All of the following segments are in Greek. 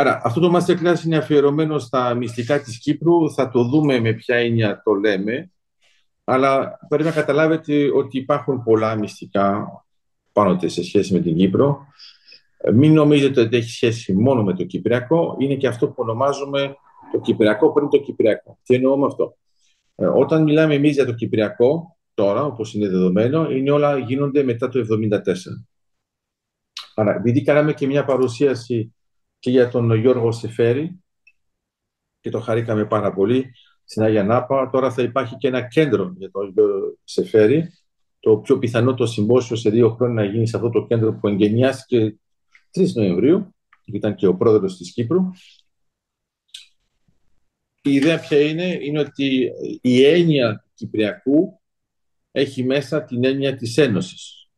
Άρα, αυτό το masterclass είναι αφιερωμένο στα μυστικά της Κύπρου. Θα το δούμε με ποια έννοια το λέμε. Αλλά πρέπει να καταλάβετε ότι υπάρχουν πολλά μυστικά πάνω σε σχέση με την Κύπρο. Μην νομίζετε ότι έχει σχέση μόνο με το Κυπριακό. Είναι και αυτό που ονομάζουμε το Κυπριακό πριν το Κυπριακό. Τι εννοώ με αυτό; Ε, όταν μιλάμε εμείς για το Κυπριακό, τώρα, όπως είναι δεδομένο, είναι όλα γίνονται μετά το 1974. Άρα, επειδή κάναμε και μια παρουσίαση και για τον Γιώργο Σεφέρη και το χαρήκαμε πάρα πολύ στην Αγία Νάπα, τώρα θα υπάρχει και ένα κέντρο για τον Γιώργο Σεφέρη. Το πιο πιθανό το συμπόσιο σε δύο χρόνια να γίνει σε αυτό το κέντρο που εγγενιάστηκε 3 Νοεμβρίου, ήταν και ο πρόεδρος της Κύπρου. Η ιδέα ποια είναι, είναι ότι η έννοια του Κυπριακού έχει μέσα την έννοια της Ένωσης.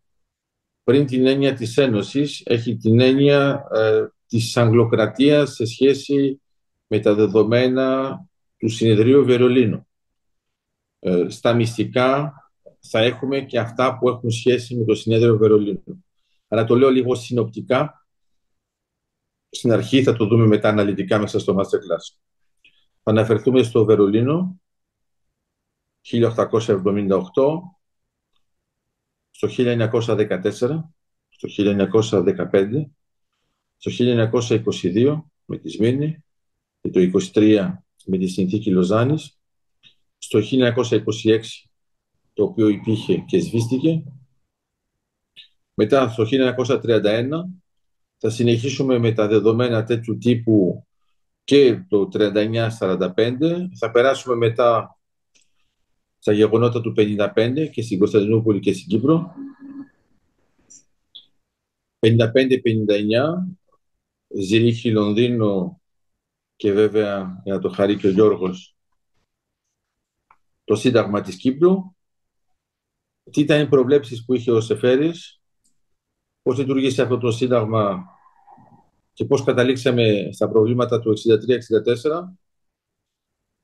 Πριν την έννοια της Ένωσης έχει την έννοια ε, της Αγγλοκρατίας σε σχέση με τα δεδομένα του Συνεδρίου Βερολίνου. Ε, στα μυστικά θα έχουμε και αυτά που έχουν σχέση με το Συνέδριο Βερολίνου. Αλλά το λέω λίγο συνοπτικά. Στην αρχή θα το δούμε μετά αναλυτικά μέσα στο Masterclass. Θα αναφερθούμε στο Βερολίνο 1878, στο 1914, στο 1915, στο 1922 με τη Σμύρνη και το 1923 με τη συνθήκη Λοζάνης, στο 1926 το οποίο υπήρχε και σβήστηκε. Μετά στο 1931 θα συνεχίσουμε με τα δεδομένα τέτοιου τύπου και το 39-45. Θα περάσουμε μετά στα γεγονότα του 55 και στην Κωνσταντινούπολη και στην Κύπρο. 55-59, Ζηρίχη, Λονδίνο και βέβαια, για να το χαρεί και ο Γιώργος, το Σύνταγμα της Κύπρου. Τι ήταν οι προβλέψεις που είχε ο Σεφέρης, πώς λειτουργήσε αυτό το Σύνταγμα και πώς καταλήξαμε στα προβλήματα του 63-64,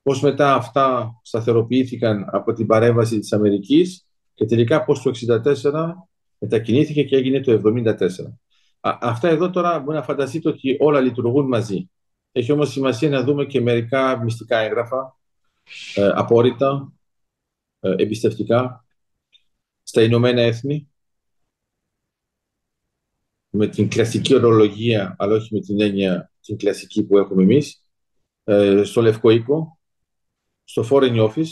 πώς μετά αυτά σταθεροποιήθηκαν από την παρέμβαση της Αμερικής και τελικά πώς το 64 μετακινήθηκε και έγινε το 74. Αυτά εδώ τώρα μπορεί να φανταστείτε ότι όλα λειτουργούν μαζί. Έχει όμως σημασία να δούμε και μερικά μυστικά έγγραφα, ε, απόρριτα, ε, εμπιστευτικά, στα Ηνωμένα Έθνη, με την κλασική ορολογία, αλλά όχι με την έννοια την κλασική που έχουμε εμείς, ε, στο Λευκό Οίκο, στο Foreign Office.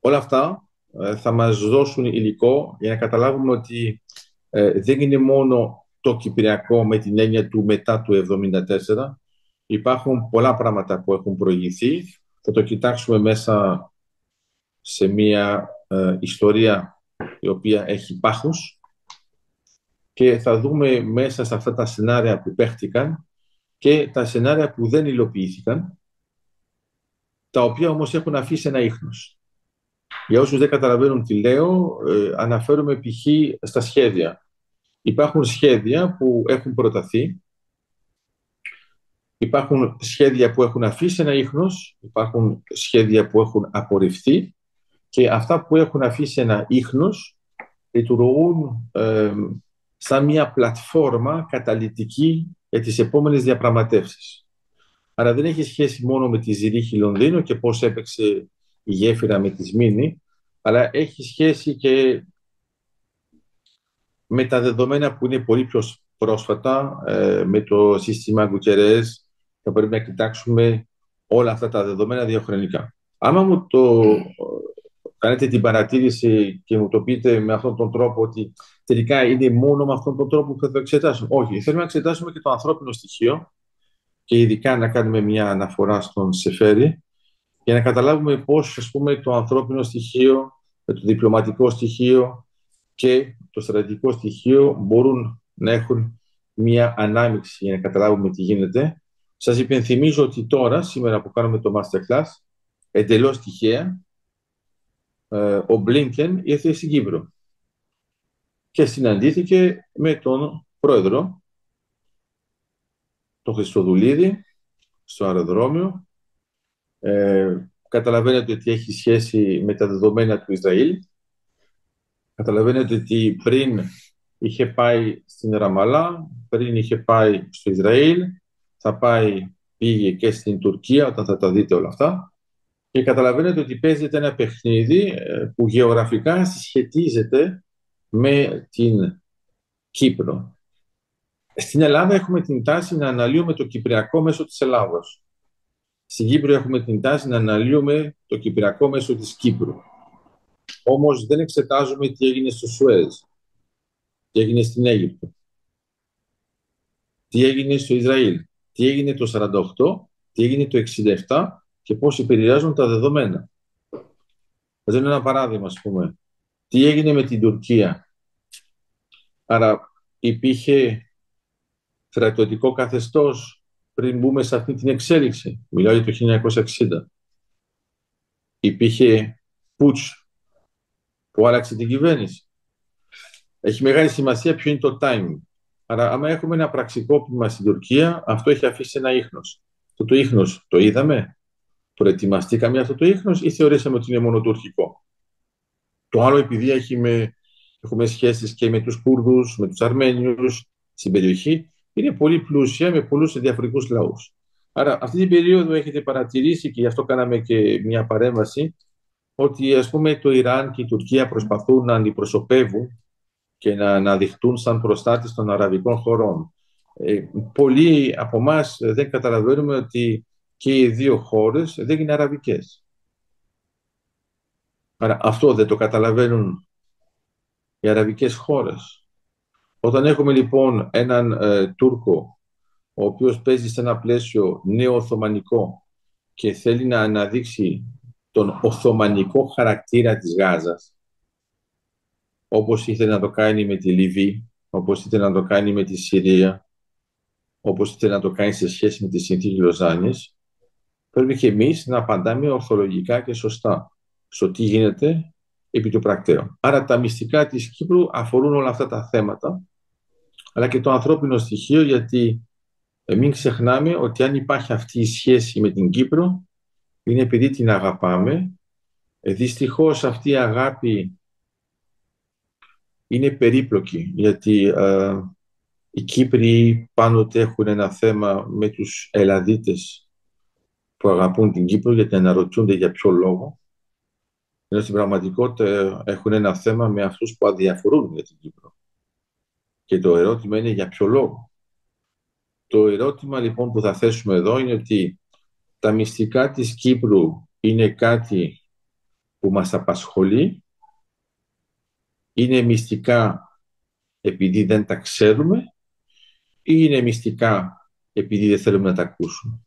Όλα αυτά ε, θα μας δώσουν υλικό για να καταλάβουμε ότι ε, δεν είναι μόνο το Κυπριακό με την έννοια του μετά του 1974. Υπάρχουν πολλά πράγματα που έχουν προηγηθεί. Θα το κοιτάξουμε μέσα σε μια ιστορία η οποία έχει πάχους και θα δούμε μέσα σε αυτά τα σενάρια που παίχτηκαν και τα σενάρια που δεν υλοποιήθηκαν, τα οποία όμως έχουν αφήσει ένα ίχνος. Για όσους δεν καταλαβαίνουν τι λέω, ε, αναφέρομαι π.χ. στα σχέδια. Υπάρχουν σχέδια που έχουν προταθεί, υπάρχουν σχέδια που έχουν αφήσει ένα ίχνος, υπάρχουν σχέδια που έχουν απορριφθεί και αυτά που έχουν αφήσει ένα ίχνος λειτουργούν ε, σαν μια πλατφόρμα καταλητική για τις επόμενες διαπραγματεύσεις. Άρα δεν έχει σχέση μόνο με τη Ζηρίχη Λονδίνο και πώς έπαιξε η γέφυρα με τη Σμήνη, αλλά έχει σχέση και με τα δεδομένα που είναι πολύ πιο πρόσφατα, ε, με το σύστημα Γκουκερές, θα πρέπει να κοιτάξουμε όλα αυτά τα δεδομένα διαχρονικά. Άμα μου το κάνετε την παρατήρηση και μου το πείτε με αυτόν τον τρόπο ότι τελικά είναι μόνο με αυτόν τον τρόπο που θα το εξετάσουμε. Όχι, θέλουμε να εξετάσουμε και το ανθρώπινο στοιχείο και ειδικά να κάνουμε μια αναφορά στον Σεφέρη για να καταλάβουμε πώς ας πούμε, το ανθρώπινο στοιχείο, το διπλωματικό στοιχείο και το στρατηγικό στοιχείο μπορούν να έχουν μια ανάμειξη για να καταλάβουμε τι γίνεται. Σας υπενθυμίζω ότι τώρα, σήμερα που κάνουμε το Masterclass, εντελώς τυχαία, ε, ο Μπλίνκεν ήρθε στην Κύπρο και συναντήθηκε με τον πρόεδρο, τον Χριστοδουλίδη, στο αεροδρόμιο. Ε, καταλαβαίνετε ότι έχει σχέση με τα δεδομένα του Ισραήλ. Καταλαβαίνετε ότι πριν είχε πάει στην Ραμαλά, πριν είχε πάει στο Ισραήλ, θα πάει, πήγε και στην Τουρκία όταν θα τα δείτε όλα αυτά και καταλαβαίνετε ότι παίζεται ένα παιχνίδι ε, που γεωγραφικά συσχετίζεται με την Κύπρο. Στην Ελλάδα έχουμε την τάση να αναλύουμε το Κυπριακό μέσω της Ελλάδος. Στην Κύπρο έχουμε την τάση να αναλύουμε το Κυπριακό μέσω της Κύπρου. Όμως δεν εξετάζουμε τι έγινε στο Σουέζ, τι έγινε στην Αίγυπτο, τι έγινε στο Ισραήλ, τι έγινε το 48, τι έγινε το 67 και πώς επηρεάζουν τα δεδομένα. Θα δίνω ένα παράδειγμα, ας πούμε. Τι έγινε με την Τουρκία. Άρα υπήρχε στρατιωτικό καθεστώς πριν μπούμε σε αυτή την εξέλιξη. Μιλάω για το 1960. Υπήρχε πούτς που άλλαξε την κυβέρνηση. Έχει μεγάλη σημασία ποιο είναι το timing. Άρα, άμα έχουμε ένα πραξικόπημα στην Τουρκία, αυτό έχει αφήσει ένα ίχνος. Αυτό το ίχνος το είδαμε, προετοιμαστήκαμε αυτό το ίχνος ή θεωρήσαμε ότι είναι μόνο τουρκικό; Το άλλο επειδή έχει με, έχουμε σχέσεις και με τους Κούρδους, με τους Αρμένιους στην περιοχή, είναι πολύ πλούσια με πολλούς διαφορετικούς λαούς. Άρα αυτή την περίοδο έχετε παρατηρήσει και γι' αυτό κάναμε και μια παρέμβαση ότι ας πούμε το Ιράν και η Τουρκία προσπαθούν να αντιπροσωπεύουν και να αναδειχτούν σαν προστάτες των αραβικών χωρών. Ε, πολλοί από εμάς δεν καταλαβαίνουμε ότι και οι δύο χώρες δεν είναι αραβικές. Άρα αυτό δεν το καταλαβαίνουν οι αραβικές χώρες. Όταν έχουμε λοιπόν έναν ε, Τούρκο ο οποίος παίζει σε ένα πλαίσιο νέο-οθωμανικό και θέλει να αναδείξει τον οθωμανικό χαρακτήρα της Γάζας όπως ήθελε να το κάνει με τη Λιβύη, όπως ήθελε να το κάνει με τη Συρία, όπως ήθελε να το κάνει σε σχέση με τη συνθήκη Λοζάνης, πρέπει και εμείς να απαντάμε ορθολογικά και σωστά στο τι γίνεται επί του πρακτέου. Άρα τα μυστικά της Κύπρου αφορούν όλα αυτά τα θέματα, αλλά και το ανθρώπινο στοιχείο, γιατί μην ξεχνάμε ότι αν υπάρχει αυτή η σχέση με την Κύπρο, είναι επειδή την αγαπάμε. Ε, δυστυχώς αυτή η αγάπη είναι περίπλοκη, γιατί ε, οι Κύπροι πάντοτε έχουν ένα θέμα με τους Ελλαδίτες που αγαπούν την Κύπρο, γιατί αναρωτιούνται για ποιο λόγο. Ενώ στην πραγματικότητα έχουν ένα θέμα με αυτούς που αδιαφορούν για την Κύπρο. Και το ερώτημα είναι για ποιο λόγο. Το ερώτημα λοιπόν που θα θέσουμε εδώ είναι ότι τα μυστικά της Κύπρου είναι κάτι που μας απασχολεί, είναι μυστικά επειδή δεν τα ξέρουμε ή είναι μυστικά επειδή δεν θέλουμε να τα ακούσουμε;